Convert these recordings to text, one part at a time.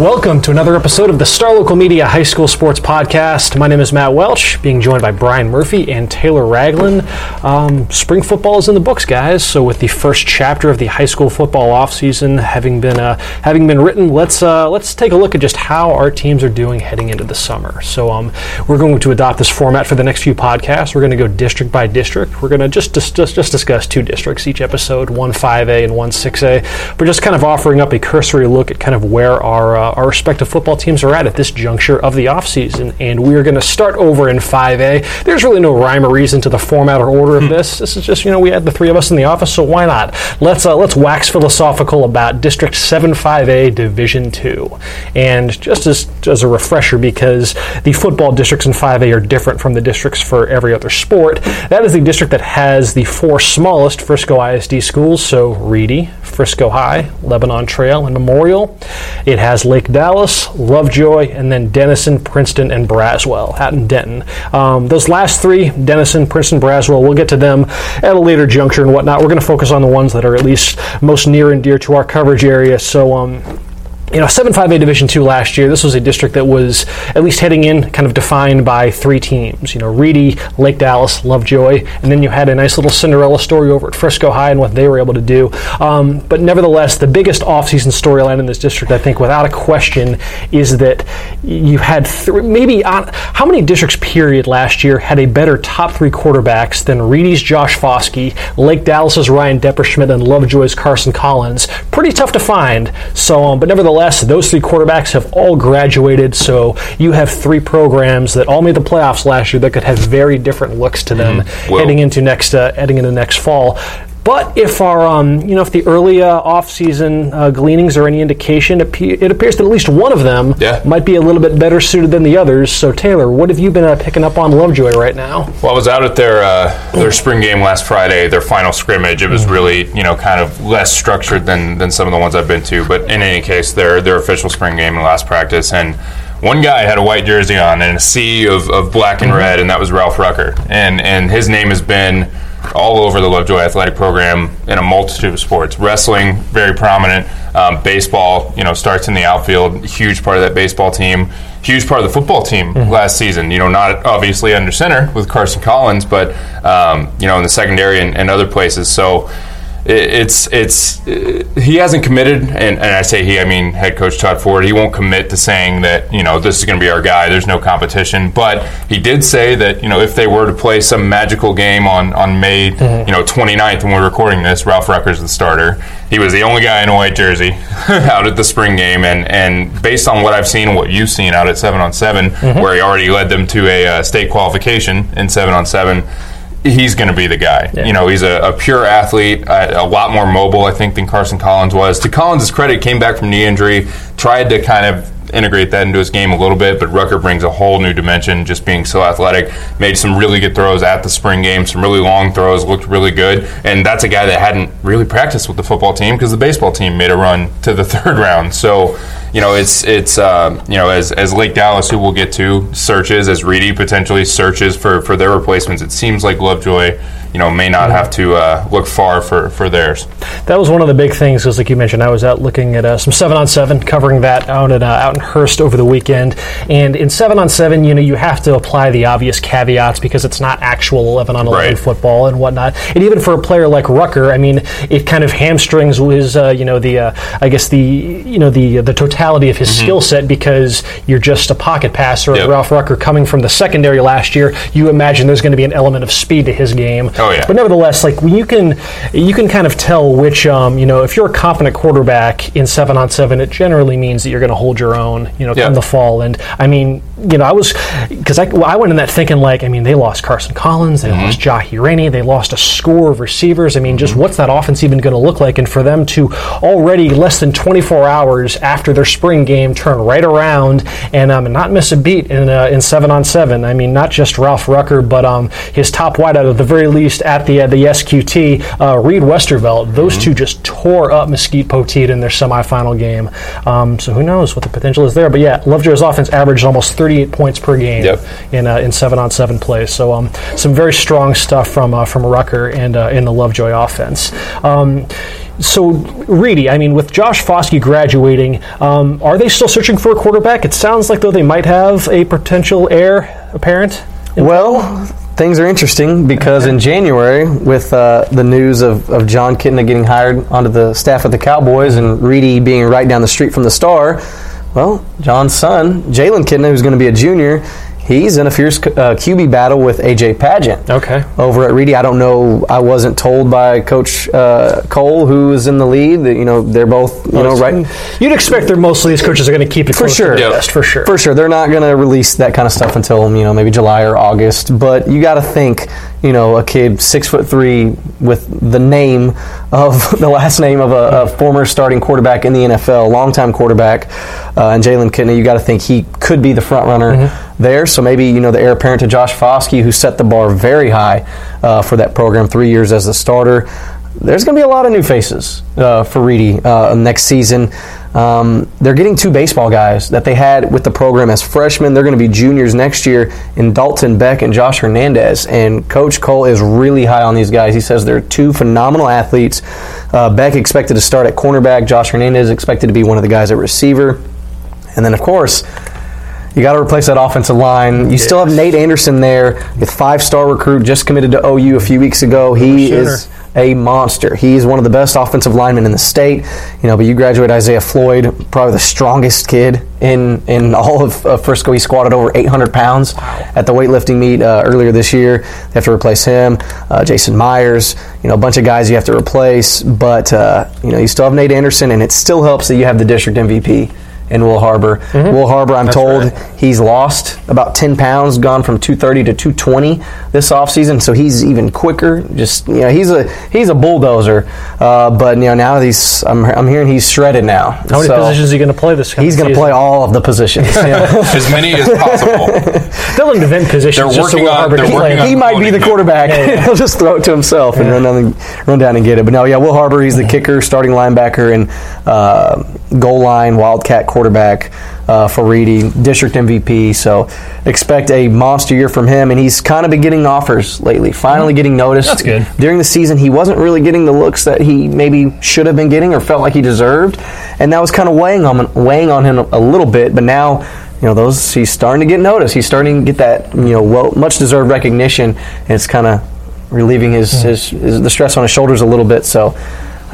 Welcome to another episode of the Star Local Media High School Sports Podcast. My name is Matt Welch, being joined by Brian Murphy and Taylor Ragland. Um, spring football is in the books, guys. So, with the first chapter of the high school football offseason having been uh, having been written, let's uh, let's take a look at just how our teams are doing heading into the summer. So, um, we're going to adopt this format for the next few podcasts. We're going to go district by district. We're going to just, just just discuss two districts each episode, one 5A and one 6A. But just kind of offering up a cursory look at kind of where our uh, our respective football teams are at at this juncture of the offseason. And we're going to start over in 5A. There's really no rhyme or reason to the format or order of this. This is just, you know, we had the three of us in the office, so why not? Let's uh, let's wax philosophical about District 75A Division 2. And just as, as a refresher, because the football districts in 5A are different from the districts for every other sport, that is the district that has the four smallest Frisco ISD schools, so Reedy, Frisco High, Lebanon Trail, and Memorial. It has Lake Dallas, Lovejoy, and then Denison, Princeton, and Braswell out in Denton. Um, those last three, Denison, Princeton, Braswell, we'll get to them at a later juncture and whatnot. We're going to focus on the ones that are at least most near and dear to our coverage area. So, um, you know, 7-5A Division two last year, this was a district that was at least heading in kind of defined by three teams. You know, Reedy, Lake Dallas, Lovejoy, and then you had a nice little Cinderella story over at Frisco High and what they were able to do. Um, but nevertheless, the biggest offseason storyline in this district, I think, without a question, is that you had th- maybe on, how many districts period last year had a better top three quarterbacks than Reedy's Josh Foskey, Lake Dallas's Ryan Depperschmidt, and Lovejoy's Carson Collins? Pretty tough to find. So, um, but nevertheless those three quarterbacks have all graduated, so you have three programs that all made the playoffs last year that could have very different looks to them mm-hmm. well, heading into next uh, heading into next fall. But if our, um, you know, if the early uh, off-season uh, gleanings are any indication, it, it, appears that at least one of them yeah. might be a little bit better suited than the others. So, Taylor, what have you been uh, picking up on Lovejoy right now? Well, I was out at their uh, their spring game last Friday, their final scrimmage. It was mm-hmm. really, you know, kind of less structured than, than some of the ones I've been to. But in any case, their their official spring game and last practice and one guy had a white jersey on and a sea of, of black and mm-hmm. red, and that was Ralph Rucker. And and his name has been all over the Lovejoy athletic program in a multitude of sports. Wrestling, very prominent. Um, baseball, you know, starts in the outfield. Huge part of that baseball team. Huge part of the football team mm-hmm. last season. You know, not obviously under center with Carson Collins, but um, you know, in the secondary and, and other places. So it's it's he hasn't committed, and, and I say he, I mean head coach Todd Ford. He won't commit to saying that you know this is going to be our guy. There's no competition, but he did say that you know if they were to play some magical game on on May mm-hmm. you know 29th when we're recording this, Ralph Rucker's the starter. He was the only guy in a white jersey out at the spring game, and and based on what I've seen, what you've seen out at seven on 7 mm-hmm. where he already led them to a uh, state qualification in seven on seven he's going to be the guy. Yeah. You know, he's a, a pure athlete, a, a, lot more mobile, I think, than Carson Collins was. To Collins' credit, came back from knee injury, tried to kind of integrate that into his game a little bit, but Rucker brings a whole new dimension, just being so athletic. Made some really good throws at the spring game, some really long throws, looked really good. And that's a guy that hadn't really practiced with the football team because the baseball team made a run to the third round. So, you know, it's it's uh, you know as as Lake Dallas, who we'll get to, searches as Reedy potentially searches for for their replacements. It seems like Lovejoy you know may not have to uh, look far for, for theirs. That was one of the big things, because like you mentioned, I was out looking at uh, some seven on seven, covering that out at uh, out in Hurst over the weekend. And in seven on seven, you know, you have to apply the obvious caveats because it's not actual eleven on eleven Right. football and whatnot. And even for a player like Rucker, I mean, it kind of hamstrings his, uh, you know, the uh, I guess the you know the the totality of his skill set because you're just a pocket passer. Yep. Ralph Rucker coming from the secondary last year, you imagine there's going to be an element of speed to his game. Oh, yeah. But nevertheless, like you can you can kind of tell which um, you know if you're a confident quarterback in seven on seven, it generally means that you're going to hold your own. You know, Yeah. come the fall. And I mean, you know, I was because I, well, I went in that thinking like I mean they lost Carson Collins, they lost Jahi Rainey, they lost a score of receivers. I mean, just what's that offense even going to look like? And for them to already less than 24 hours after their spring game turn right around and um, not miss a beat in uh, in seven on seven. I mean, not just Ralph Rucker, but um, his top wideout at the very least at the uh, the SQT, uh, Reed Westervelt. Those two just tore up Mesquite Poteet in their semifinal game. Um, so who knows what the potential is there? But yeah, Lovejoy's offense averaged almost 38 points per game Yep. in uh, in seven on seven plays. So um, some very strong stuff from uh, from Rucker and uh, in the Lovejoy offense. Um, so Reedy, I mean, with Josh Foskey graduating, um, are they still searching for a quarterback? It sounds like though they might have a potential heir apparent. Well, things are interesting because in January, with uh, the news of, of Jon Kitna getting hired onto the staff of the Cowboys and Reedy being right down the street from the star, well, John's son, Jalen Kitna, who's going to be a junior, he's in a fierce uh, QB battle with AJ Pageant. Okay. Over at Reedy, I don't know. I wasn't told by Coach uh, Cole, who is in the lead. That you know they're both you know right You'd expect that most of these coaches are going to keep it for close sure. Yep. for sure. For sure, they're not going to release that kind of stuff until you know maybe July or August. But you got to think, you know, a kid six foot three with the name of the last name of a, a former starting quarterback in the NFL, longtime quarterback, uh, and Jalen Kitna. You got to think he could be the front runner there. So maybe you know the heir apparent to Josh Foskey, who set the bar very high uh, for that program, three years as the starter. There's going to be a lot of new faces uh, for Reedy uh, next season. Um, they're getting two baseball guys that they had with the program as freshmen. They're going to be juniors next year in Dalton Beck and Josh Hernandez. And Coach Cole is really high on these guys. He says they're two phenomenal athletes. Uh, Beck expected to start at cornerback. Josh Hernandez expected to be one of the guys at receiver. And then, of course, you got to replace that offensive line. You still have Nate Anderson there with five-star recruit, just committed to OU a few weeks ago. He is a monster. He's one of the best offensive linemen in the state. You know, but you graduate Isaiah Floyd, probably the strongest kid in in all of uh, Frisco. He squatted over 800 pounds at the weightlifting meet uh, earlier this year. They have to replace him. Uh, Jason Myers. You know, a bunch of guys you have to replace. But uh, you know, you still have Nate Anderson, and it still helps that you have the district MVP. In Will Harbor, Will Harbor, I'm told right. he's lost about 10 pounds, gone from 230 to 220 this offseason, so he's even quicker. Just you know, he's a he's a bulldozer. Uh, but you know, now he's I'm, I'm hearing he's shredded now. How many So positions are you going to play this? Season? He's going to play all of the positions. as many as possible. They'll invent positions. They're just so working Will on- Harbor they're can working play. on- he might be the quarterback. He'll just throw it to himself and run down, and, run down and get it. But no, yeah, Will Harbor, he's the kicker, starting linebacker, and uh, goal line Wildcat quarterback uh, for Reedy, district MVP. So expect a monster year from him, and he's kind of been getting offers lately. Finally getting noticed. That's good. During the season, he wasn't really getting the looks that he maybe should have been getting or felt like he deserved, and that was kind of weighing on weighing on him a little bit. But now you know those he's starting to get noticed. He's starting to get that you know well much deserved recognition, and it's kind of relieving his, his, his the stress on his shoulders a little bit. So.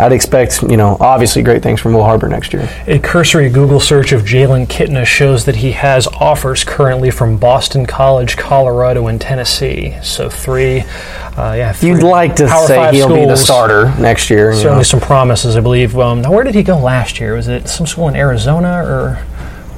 I'd expect, you know, obviously great things from Will Harbor next year. A cursory Google search of Jalen Kitna shows that he has offers currently from Boston College, Colorado, and Tennessee. So three, uh, yeah. Three You'd like to say he'll be the starter next year. you Certainly know. some promises, I believe. Um, now, where did he go last year? Was it some school in Arizona or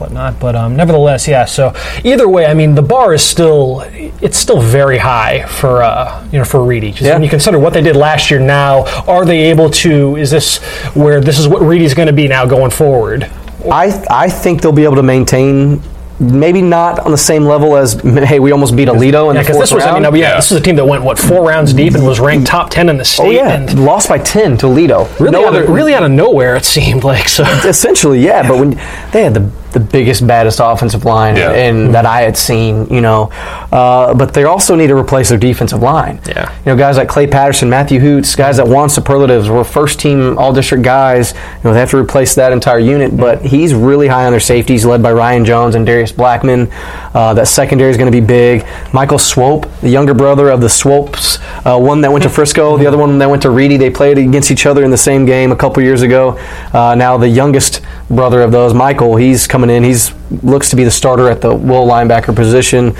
whatnot? But um, nevertheless, yeah. So either way, I mean, the bar is still it's still very high for uh, you know for Reedy. Just Yeah. when you consider what they did last year, now are they able to? Is this where this is what Reedy's going to be now going forward? I I think they'll be able to maintain. Maybe not on the same level as hey, we almost beat Aledo in Yeah, the fourth this was, I round. mean, yeah, this was a team that went what four rounds deep and was ranked top ten in the state. oh yeah, and lost by ten to Aledo. really, No out of, really out of nowhere it seemed like. So essentially, yeah. But when they had the the biggest, baddest offensive line Yeah. and that I had seen. You know, uh, but they also need to replace their defensive line. Yeah. You know, guys like Clay Patterson, Matthew Hoots, guys that won superlatives, were first team All District guys. You know, they have to replace that entire unit. But he's really high on their safeties, led by Ryan Jones and Darius Blackman. Uh, that secondary is going to be big. Michael Swope, the younger brother of the Swopes, uh, one that went to Frisco, the other one that went to Reedy. They played against each other in the same game a couple years ago. Uh, now the youngest brother of those, Michael, he's coming in. He's looks to be the starter at the will linebacker position.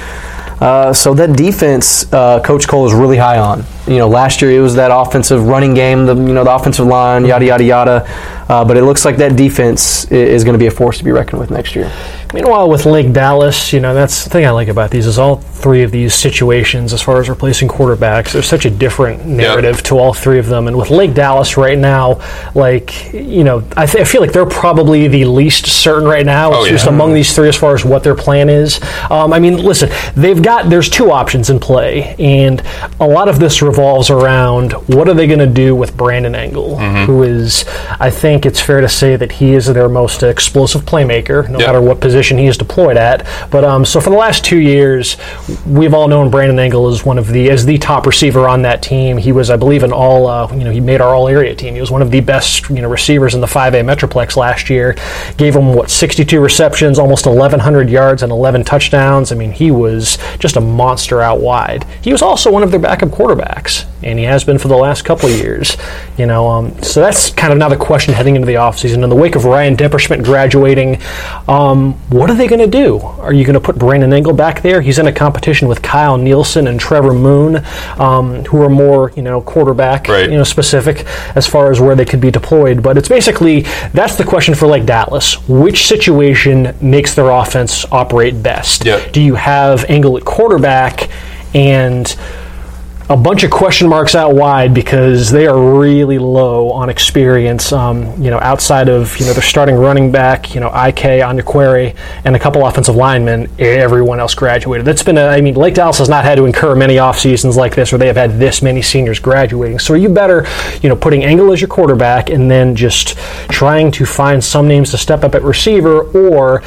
Uh, so that defense, uh, Coach Cole is really high on. You know, last year it was that offensive running game, the you know the offensive line, yada yada yada. Uh, but it looks like that defense is going to be a force to be reckoned with next year. Meanwhile, with Lake Dallas, you know, that's the thing I like about these is all three of these situations, as far as replacing quarterbacks, there's such a different narrative to all three of them. And with Lake Dallas right now, like, you know, I, th- I feel like they're probably the least certain right now, Oh, just yeah. among these three as far as what their plan is. Um, I mean, listen, they've got, there's two options in play, and a lot of this revolves around what are they going to do with Brandon Engel, Mm-hmm. who is, I think it's fair to say that he is their most explosive playmaker, no Yep. matter what position he is deployed at. But um, so for the last two years, we've all known Brandon Engel as one of the as the top receiver on that team. He was, I believe, an all uh, you know he made our all area team. He was one of the best you know receivers in the 5A Metroplex last year. Gave him what 62 receptions, almost 1,100 yards, and 11 touchdowns. I mean, he was just a monster out wide. He was also one of their backup quarterbacks, and he has been for the last couple of years. You know, um, so that's kind of now the question heading into the offseason. In the wake of Ryan Depperschmidt graduating, um, what are they going to do? Are you going to put Brandon Engel back there? He's in a competition with Kyle Nielsen and Trevor Moon, um, who are more, you know, quarterback, Right. you know, specific as far as where they could be deployed. But it's basically that's the question for Lake Dallas. Which situation makes their offense operate best? Yep. Do you have Engel at quarterback and a bunch of question marks out wide because they are really low on experience. Um, you know, outside of you know their starting running back, you know Ik Onyekwere, and a couple offensive linemen, everyone else graduated. That's been a, I mean, Lake Dallas has not had to incur many off seasons like this where they have had this many seniors graduating. So are you better, you know, putting Engel as your quarterback and then just trying to find some names to step up at receiver, or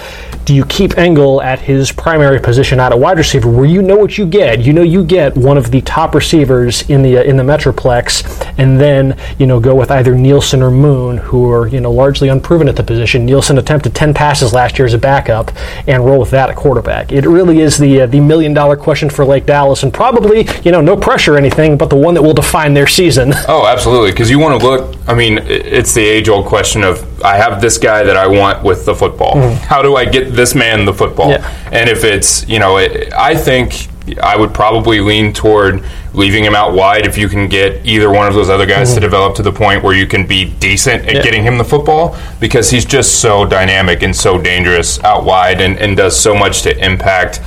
do you keep Engel at his primary position out at wide receiver, where you know what you get? You know you get one of the top receivers in the uh, in the metroplex, and then you know go with either Nielsen or Moon, who are you know largely unproven at the position. Nielsen attempted ten passes last year as a backup, and roll with that at quarterback. It really is the uh, the million dollar question for Lake Dallas, and probably you know no pressure or anything, but the one that will define their season. Oh, absolutely. Because you want to look. I mean, it's the age-old question of I have this guy that I want with the football. How do I get this man the football? Mm-hmm. Yeah. And if it's you know, it, I think I would probably lean toward leaving him out wide if you can get either one of those other guys to develop to the point where you can be decent at Mm-hmm. Yeah. getting him the football because he's just so dynamic and so dangerous out wide and, and does so much to impact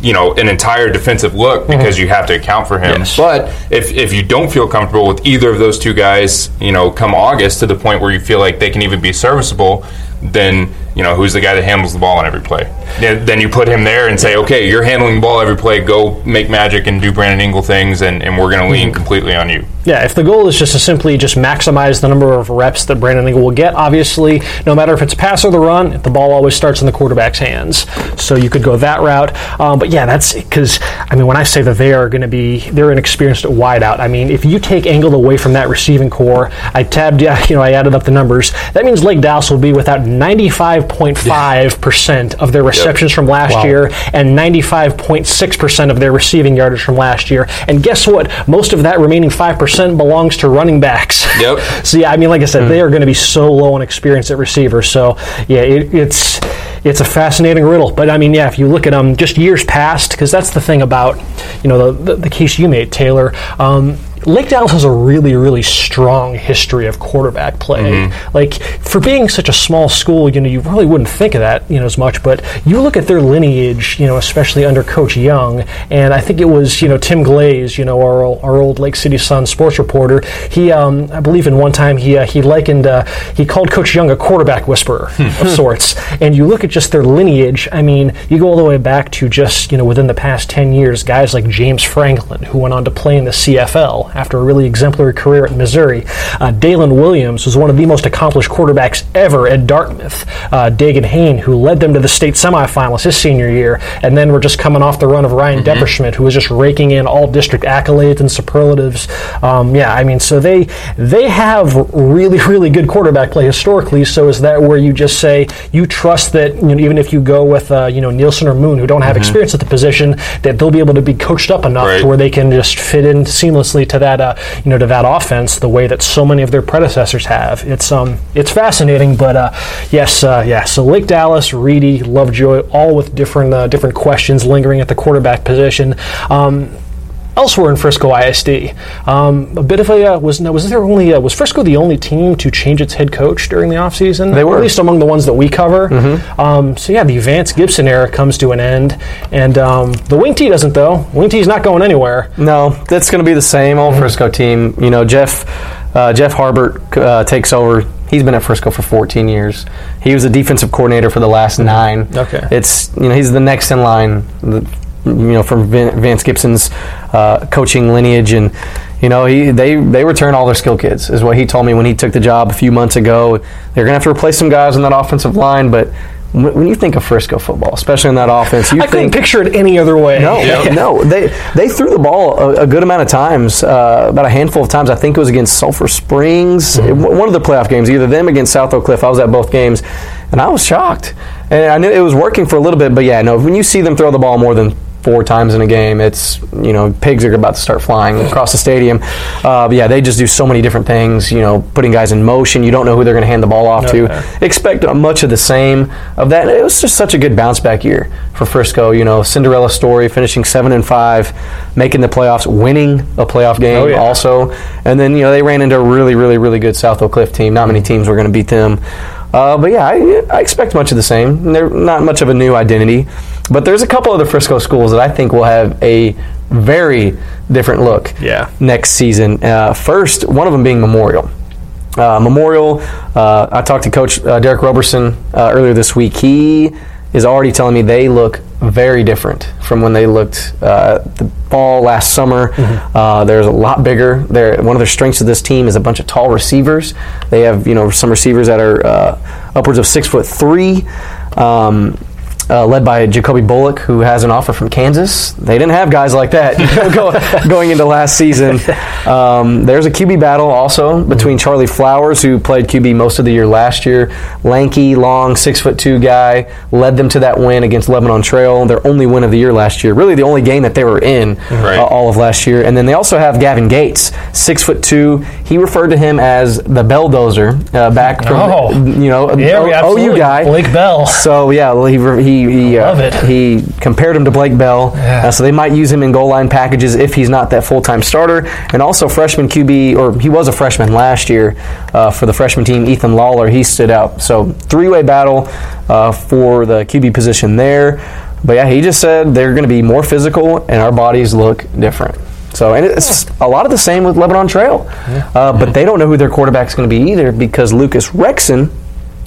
you know an entire defensive look because you have to account for him Yes. but if, if you don't feel comfortable with either of those two guys, you know, come August to the point where you feel like they can even be serviceable, then you know who's the guy that handles the ball on every play. Then, you put him there and say, okay, you're handling the ball every play. Go make magic and do Brandon Engel things, and, and we're going to lean completely on you. Yeah, if the goal is just to simply just maximize the number of reps that Brandon Engel will get, obviously, no matter if it's a pass or the run, the ball always starts in the quarterback's hands. So you could go that route. Um, but yeah, that's because I mean, when I say that they are going to be, they're an experienced wideout. I mean, if you take Engel away from that receiving corps, I tabbed, you know, I added up the numbers. That means Lake Dallas will be without 95.5 percent of their receptions from last Wow. year and 95.6% of their receiving yardage from last year. And guess what? Most of that remaining 5% belongs to running backs. Yep. so, yeah, I mean, like I said, they are going to be so low on experience at receiver. So, yeah, it, it's. It's a fascinating riddle, but I mean, yeah. If you look at them, just years past, because that's the thing about, you know, the, the, the case you made, Taylor. Um, Lake Dallas has a really, really strong history of quarterback play. Like for being such a small school, you know, you really wouldn't think of that, you know, as much. But you look at their lineage, you know, especially under Coach Young, and I think it was, you know, Tim Glaze, you know, our our old Lake Cities Sun sports reporter. He, um, I believe, in one time he uh, he likened uh, he called Coach Young a quarterback whisperer of sorts. And you look at just their lineage. I mean, you go all the way back to just you know within the past ten years, guys like James Franklin, who went on to play in the CFL after a really exemplary career at Missouri. Uh, Dalen Williams was one of the most accomplished quarterbacks ever at Dartmouth. Uh, Dagan Hain, who led them to the state semifinals his senior year, and then we're just coming off the run of Ryan mm-hmm. Depperschmidt, who was just raking in all district accolades and superlatives. Um, yeah, I mean, so they they have really really good quarterback play historically. So is that where you just say you trust that you know, even if you go with uh, you know Nielsen or Moon, who don't have mm-hmm. experience at the position, that they'll be able to be coached up enough right. to where they can just fit in seamlessly to that uh, you know to that offense the way that so many of their predecessors have. It's um it's fascinating, but uh, yes, uh, yeah. So Lake Dallas, Reedy, Lovejoy, all with different uh, different questions lingering at the quarterback position. Um, elsewhere in Frisco ISD. Um, a bit of a uh, was was there only uh, was Frisco the only team to change its head coach during the offseason? They were at least among the ones that we cover. Mm-hmm. Um, so yeah, the Vance Gibson era comes to an end, and um, the Wing T doesn't though. Wing T is not going anywhere. No, that's going to be the same old mm-hmm. Frisco team. You know, Jeff uh, Jeff Harbert uh, takes over. He's been at Frisco for 14 years. He was the defensive coordinator for the last mm-hmm. nine. Okay, it's you know he's the next in line you know from Vance Gibson's uh, coaching lineage and you know he they they return all their skill kids is what he told me when he took the job a few months ago they're gonna have to replace some guys on that offensive line but when you think of Frisco football, especially in that offense, you I think, couldn't picture it any other way. No, no, they they threw the ball a, a good amount of times, uh, about a handful of times. I think it was against Sulphur Springs, mm-hmm. one of the playoff games, either them against South Oak Cliff. I was at both games, and I was shocked. And I knew it was working for a little bit, but yeah, no. When you see them throw the ball more than four times in a game. It's you know pigs are about to start flying across the stadium. Uh, but yeah, they just do so many different things. You know, putting guys in motion. You don't know who they're going to hand the ball off okay. to. Expect much of the same of that. it was just such a good bounce back year for Frisco. You know, Cinderella story, finishing seven and five, making the playoffs, winning a playoff game oh, yeah. also, and then you know they ran into a really really really good South Oak Cliff team. Not many teams were going to beat them. Uh, but yeah, I, I, expect much of the same. They're not much of a new identity. But there's a couple of the Frisco schools that I think will have a very different look yeah. next season. Uh, first, one of them being Memorial. Uh, Memorial, uh, I talked to Coach uh, Derek Roberson uh, earlier this week. He is already telling me they look very different from when they looked uh, the fall last summer. Mm-hmm. Uh, there's a lot bigger. They're, one of their strengths of this team is a bunch of tall receivers. They have you know some receivers that are uh, upwards of six foot three. Um, uh, led by Jacoby Bullock, who has an offer from Kansas. They didn't have guys like that going into last season. Um, there's a QB battle also between Charlie Flowers, who played QB most of the year last year, lanky, long, six foot two guy, led them to that win against Lebanon Trail, their only win of the year last year. Really, the only game that they were in right. uh, all of last year. And then they also have Gavin Gates, six foot two. He referred to him as the Belldozer uh, back from oh. you know yeah, o- OU guy, Blake Bell. So yeah, he he he, uh, he compared him to Blake Bell. Yeah. Uh, so they might use him in goal line packages if he's not that full time starter. And also freshman QB, or he was a freshman last year uh, for the freshman team. Ethan Lawler, he stood out. So three way battle uh, for the QB position there. But yeah, he just said they're going to be more physical and our bodies look different. So, and it's a lot of the same with Lebanon Trail. Uh, but they don't know who their quarterback's going to be either because Lucas Rexon,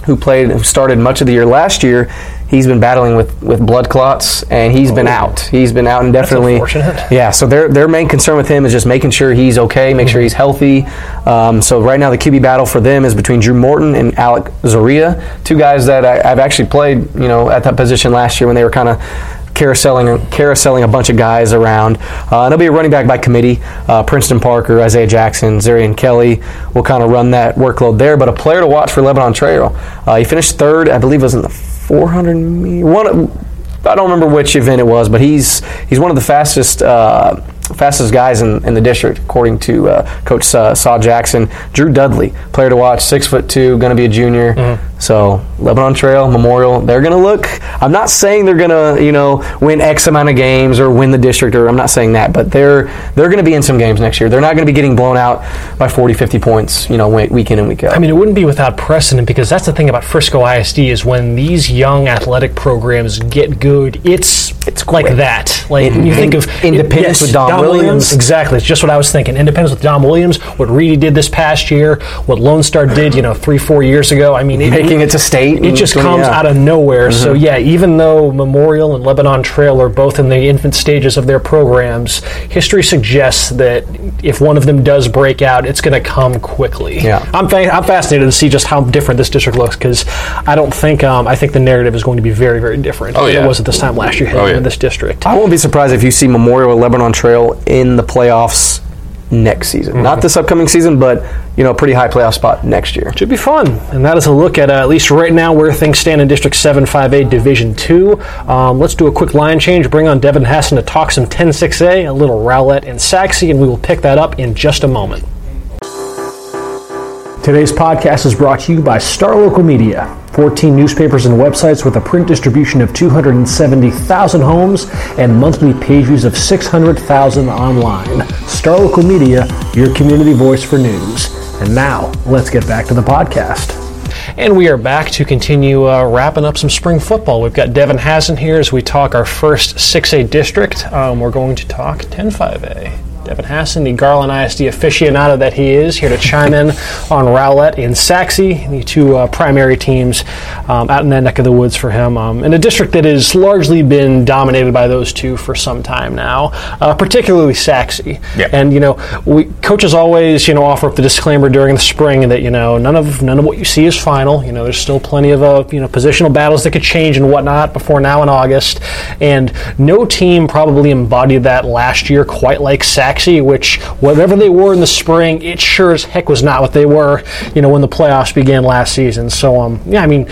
who played, who started much of the year last year, he's been battling with, with blood clots and he's oh. been out. He's been out indefinitely. Yeah, so their their main concern with him is just making sure he's okay, make mm-hmm. sure he's healthy. Um, so right now the QB battle for them is between Drew Morton and Alec Zoria, two guys that I, have actually played, you know, at that position last year when they were kind of carouseling, carouseling a bunch of guys around. Uh, and it'll be a running back by committee. Uh, Princeton Parker, Isaiah Jackson, Zarian Kelly will kind of run that workload there. But a player to watch for Lebanon Trail. Uh, he finished third, I believe, it was in the 400 meter. One, I don't remember which event it was, but he's he's one of the fastest uh, fastest guys in, in the district, according to uh, Coach uh, Saw Jackson. Drew Dudley, player to watch, six foot two, going to be a junior. Mm-hmm. So Lebanon Trail Memorial, they're going to look. I'm not saying they're going to you know win X amount of games or win the district, or I'm not saying that, but they're they're going to be in some games next year. They're not going to be getting blown out by 40, 50 points, you know, week in and week out. I mean, it wouldn't be without precedent because that's the thing about Frisco ISD is when these young athletic programs get good, it's It's like that. Like In- you think in- of Independence with Dom Williams. Exactly. It's just what I was thinking. Independence with Dom Williams. What Reedy did this past year. What Lone Star did, you know, three four years ago. I mean, it, Making it to state It just comes yeah. Mm-hmm. out of nowhere. So yeah, even though Memorial and Lebanon Trail are both in the infant stages of their programs, history suggests that if one of them does break out, it's going to come quickly. Yeah. I'm fa- I'm fascinated to see just how different this district looks because I don't think um, I think the narrative is going to be very very different Oh, than yeah. it was at this time last year Oh, yeah. into this district. I won't be surprised if you see Memorial or Lebanon Trail in the playoffs next season. Not this upcoming season, but you know, a pretty high playoff spot next year. Should be fun, and that is a look at uh, at least right now where things stand in District 7-5A Division 2. Um, let's do a quick line change, bring on Devin Hassan to talk some 10-6A, a little Rowlett and Sachse, and we will pick that up in just a moment. Today's podcast is brought to you by Star Local Media. 14 newspapers and websites with a print distribution of 270,000 homes and monthly page views of 600,000 online. Star Local Media, your community voice for news. And now, let's get back to the podcast. And we are back to continue uh, wrapping up some spring football. We've got Devin Hazen here as we talk our first 6A district. Um, we're going to talk 10-5A. Devin Hassan, the Garland ISD aficionado that he is, here to chime in on Rowlett and Sachse, the two uh, primary teams um, out in that neck of the woods for him, um, in a district that has largely been dominated by those two for some time now, uh, particularly Sachse. Yeah. And you know, we coaches always you know offer up the disclaimer during the spring that you know none of none of what you see is final. You know, there's still plenty of uh, you know positional battles that could change and whatnot before now in August, and no team probably embodied that last year quite like Sachse, which whatever they were in the spring, it sure as heck was not what they were you know when the playoffs began last season. So um yeah, I mean,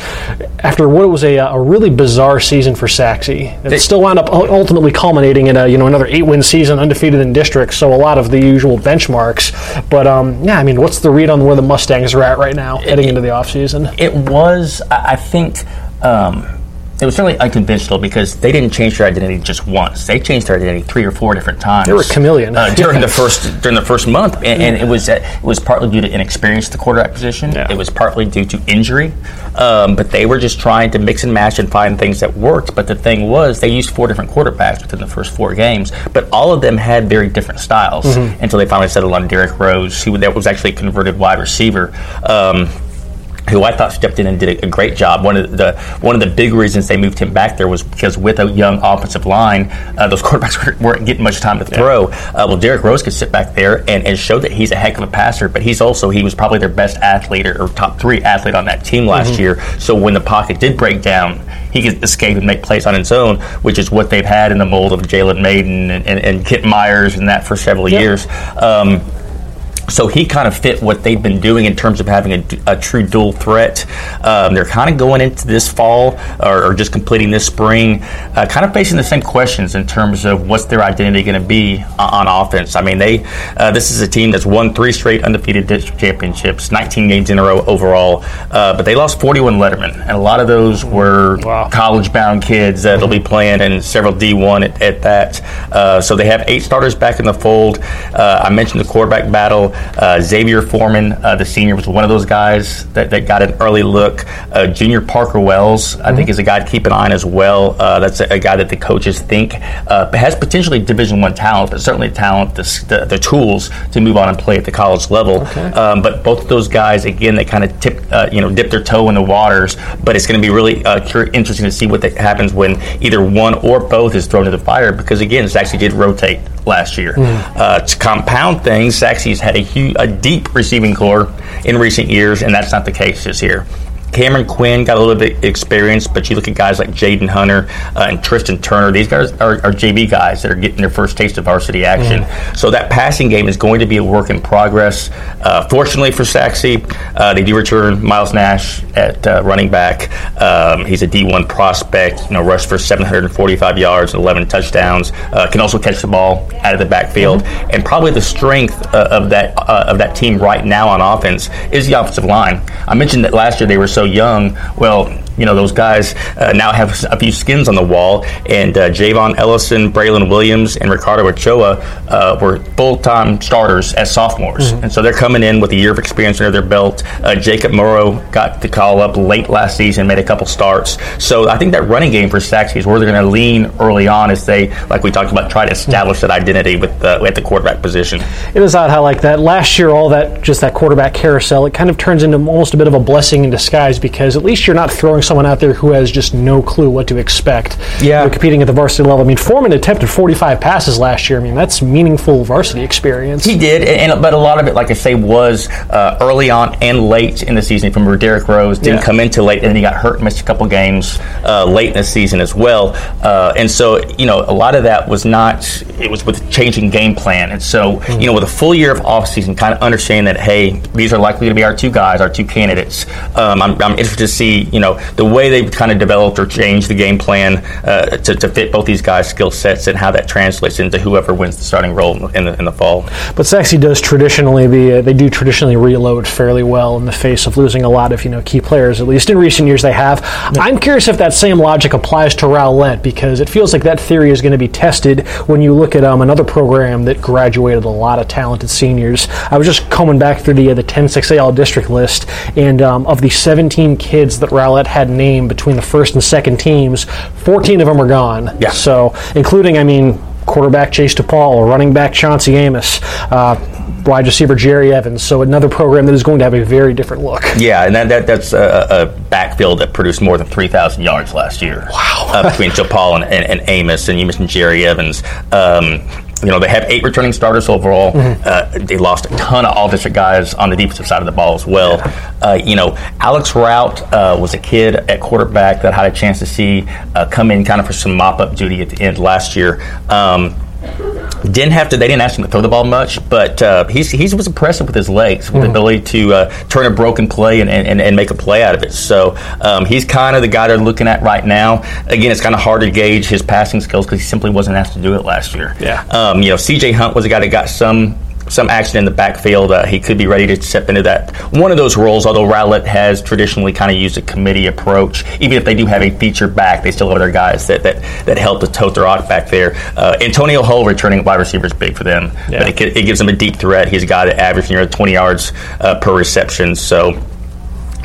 after what was a, a really bizarre season for Sachse, it still wound up ultimately culminating in a you know another eight win season, undefeated in district. So a lot of the usual benchmarks. But um, yeah, I mean, what's the read on where the Mustangs are at right now, heading into the offseason? It was, I I think, um, it was certainly unconventional because they didn't change their identity just once. They changed their identity three or four different times. They were chameleon. uh, during the first during the first month, and, and it was uh, it was partly due to inexperience at the quarterback position. Yeah. It was partly due to injury, um, but they were just trying to mix and match and find things that worked. But the thing was, they used four different quarterbacks within the first four games, but all of them had very different styles Mm-hmm. until they finally settled on Derek Rose, who that was actually a converted wide receiver. Um, who I thought stepped in and did a, great job. One of the one of the big reasons they moved him back there was because with a young offensive line, uh, those quarterbacks weren't- getting much time to throw. Uh, well, Derek Rose could sit back there and, and show that he's a heck of a passer, but he's also he was probably their best athlete or, or top three athlete on that team last year. So when the pocket did break down, he could escape and make plays on his own, which is what they've had in the mold of Jalen Maiden and, and, and Kit Myers and that for several years. Um, so he kind of fit what they've been doing in terms of having a, a true dual threat. Um, they're kind of going into this fall or, or just completing this spring, uh, kind of facing the same questions in terms of what's their identity going to be on, on offense. I mean, they uh, this is a team that's won three straight undefeated district championships, 19 games in a row overall, uh, but they lost 41 Letterman, and a lot of those were Wow. college-bound kids that'll be playing and several D1 at, at that. Uh, so they have eight starters back in the fold. Uh, I mentioned the quarterback battle. Uh, Xavier Foreman, uh, the senior, was one of those guys that, that got an early look. Uh, junior Parker Wells, I think, is a guy to keep an eye on as well. Uh, that's a, a guy that the coaches think uh, has potentially Division One talent, but certainly talent, the, the, the tools to move on and play at the college level. Um, but both of those guys, again, they kind of tip, uh, you know, dip their toe in the waters. But it's going to be really uh, interesting to see what that happens when either one or both is thrown to the fire. Because again, Sachse did rotate last year. Uh, to compound things, Sachse's had a, hu- a deep receiving corps in recent years, and that's not the case this year. Cameron Quinn got a little bit experience, but you look at guys like Jaden Hunter uh, and Tristan Turner. These guys are, are JV guys that are getting their first taste of varsity action. So that passing game is going to be a work in progress. Uh, fortunately for Sachse, uh, they do return Miles Nash at uh, running back. Um, he's a D1 prospect. You know, rushed for 745 yards and 11 touchdowns. Uh, can also catch the ball out of the backfield. And probably the strength uh, of that uh, of that team right now on offense is the offensive line. I mentioned that last year they were so young. Well, you know, those guys uh, now have a few skins on the wall. And uh, Javon Ellison, Braylon Williams, and Ricardo Ochoa uh, were full time starters as sophomores. Mm-hmm. And so they're coming in with a year of experience under their belt. Uh, Jacob Morrow got the call up late last season, made a couple starts. So I think that running game for Sachse is where they're going to lean early on as they, like we talked about, try to establish that identity with the, at the quarterback position. It is odd how, like that last year, all that just that quarterback carousel, it kind of turns into almost a bit of a blessing in disguise because at least you're not throwing someone out there who has just no clue what to expect. Yeah. You're competing at the varsity level. I mean, Foreman attempted 45 passes last year. I mean, that's meaningful varsity experience. He did, and, but a lot of it, like I say, was uh, early on and late in the season. From where Derrick Rose didn't yeah. come into late, and then he got hurt, and missed a couple games uh, late in the season as well. Uh, and so, you know, a lot of that was not. It was with changing game plan, and so, mm-hmm. you know, with a full year of off season, kind of understanding that hey, these are likely to be our two guys, our two candidates. Um, I'm, I'm interested to see, you know, the way they've kind of developed or changed the game plan uh, to, to, fit both these guys' skill sets and how that translates into whoever wins the starting role in the, in the fall. But Sachse does traditionally be, uh, they do traditionally reload fairly well in the face of losing a lot of, you know, key players, at least in recent years they have. Yeah. I'm curious if that same logic applies to Rowlett because it feels like that theory is going to be tested when you look at um, another program that graduated a lot of talented seniors. I was just combing back through the, uh, the 10-6A all-district list, and um, of the 17 kids that Rowlett had named between the first and second teams, 14 of them are gone. Yeah. So, including, I mean, quarterback Chase DePaul, running back Chauncey Amos, uh, wide receiver Jerry Evans. So another program that is going to have a very different look. Yeah, and that, that that's a, a, backfield that produced more than 3,000 yards last year. Wow. Uh, between DePaul and, and, and, Amos, and you mentioned Jerry Evans. Um, you know, they have eight returning starters overall. Mm-hmm. Uh, they lost a ton of all district guys on the defensive side of the ball as well. Uh, you know, Alex Rout uh, was a kid at quarterback that I had a chance to see uh, come in kind of for some mop up duty at the end last year. Um, didn't have to. They didn't ask him to throw the ball much, but uh, he's he was impressive with his legs, with mm-hmm. the ability to uh, turn a broken play and, and, and make a play out of it. So um, he's kind of the guy they're looking at right now. Again, it's kind of hard to gauge his passing skills because he simply wasn't asked to do it last year. Yeah. Um, you know, C.J. Hunt was a guy that got some some action in the backfield. Uh, he could be ready to step into that one of those roles. Although Rowlett has traditionally kind of used a committee approach, even if they do have a feature back, they still have other guys that that, that help to tote their off back there. Uh, Antonio Hull returning wide receiver is big for them, yeah. but it, it, gives them a deep threat. He's a guy that averages near 20 yards uh, per reception. So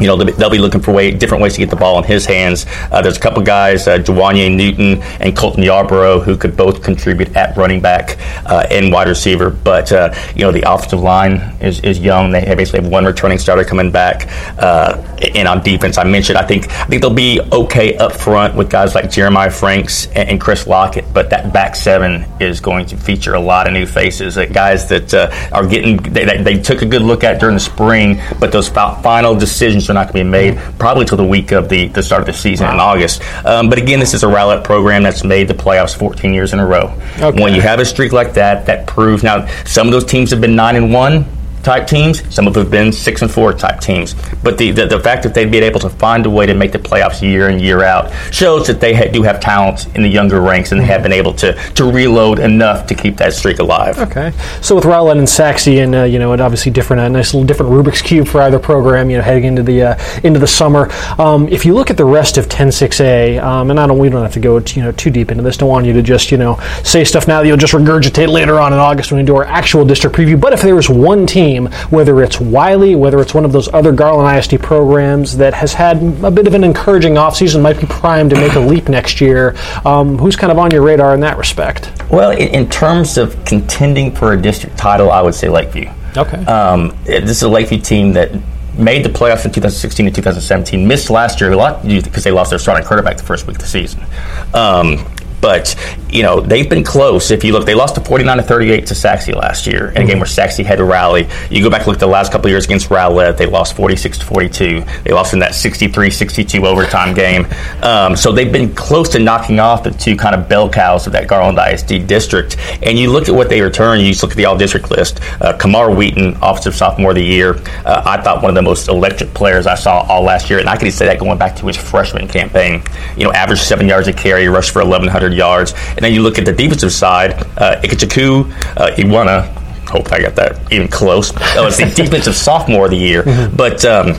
you know, they'll be looking for way, different ways to get the ball in his hands. Uh, there's a couple guys, uh, Jawanye Newton and Colton Yarborough, who could both contribute at running back uh, and wide receiver. But, uh, you know, the offensive line is, is young. They basically have one returning starter coming back. Uh, and on defense, I mentioned, I think I think they'll be okay up front with guys like Jeremiah Franks and, and Chris Lockett. But that back seven is going to feature a lot of new faces, uh, guys that are getting, they, they, took a good look at during the spring, but those final decisions are not going to be made probably till the week of the, the start of the season wow. in August. Um, but again, this is a Rowlett program that's made the playoffs 14 years in a row. Okay. When you have a streak like that, that proves now some of those teams have been nine and one type teams. Some of them have been six and four type teams. But the, the, the, fact that they've been able to find a way to make the playoffs year in, year out shows that they ha- do have talent in the younger ranks and they have been able to, to reload enough to keep that streak alive. Okay. So with Rowlett and Sachse and, uh, you know, obviously different, a uh, nice little different Rubik's Cube for either program, you know, heading into the, uh, into the summer. Um, if you look at the rest of 10-6A, um, and I don't, we don't have to go, you know, too deep into this. Don't want you to just, you know, say stuff now that you'll just regurgitate later on in August when we do our actual district preview. But if there was one team, whether it's Wylie, whether it's one of those other Garland ISD programs that has had a bit of an encouraging offseason, might be primed to make a leap next year. Um, who's kind of on your radar in that respect? Well, in, in, terms of contending for a district title, I would say Lakeview. Okay. Um, this is a Lakeview team that made the playoffs in 2016 and 2017, missed last year a lot because they lost their starting quarterback the first week of the season. Um, but you know they've been close. If you look, they lost to 49 to 38 to Sachse last year in a mm-hmm. game where Sachse had to rally. You go back and look at the last couple of years against Rowlett, they lost 46 to 42. They lost in that 63-62 overtime game. Um, so they've been close to knocking off the two kind of bell cows of that Garland ISD district. And you look at what they return. You just look at the all district list. Uh, Kamar Wheaton, offensive sophomore of the year. Uh, I thought one of the most electric players I saw all last year, and I can say that going back to his freshman campaign. You know, averaged seven yards a carry, rushed for 1,100 yards. And then you look at the defensive side, uh, uh, Iwana, hope I got that even close. That was the defensive sophomore of the year. Mm-hmm. But um,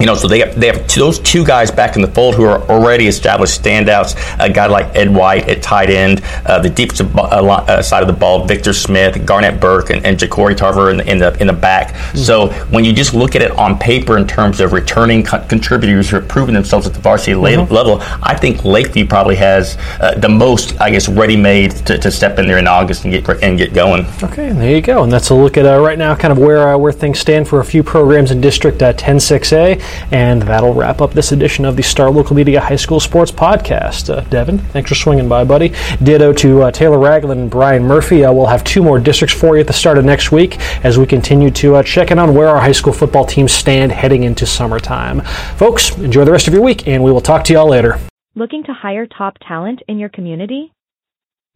You know, so they have, they have two, those two guys back in the fold who are already established standouts. A guy like Ed White at tight end, uh, the deep uh, uh, side of the ball, Victor Smith, Garnett Burke, and, and Jacory Tarver in the, in the in the back. Mm-hmm. So when you just look at it on paper in terms of returning co- contributors who have proven themselves at the varsity mm-hmm. level, I think Lakeview probably has uh, the most, I guess, ready-made to, to, step in there in August and get and get going. Okay, there you go. And that's a look at uh, right now, kind of where where things stand for a few programs in District 106A. And that'll wrap up this edition of the Star Local Media High School Sports Podcast. Uh, Devin, thanks for swinging by, buddy. Ditto to uh, Taylor Ragland and Brian Murphy. Uh, we'll have two more districts for you at the start of next week as we continue to uh, check in on where our high school football teams stand heading into summertime. Folks, enjoy the rest of your week, and we will talk to y'all later. Looking to hire top talent in your community?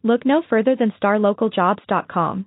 Look no further than starlocaljobs.com.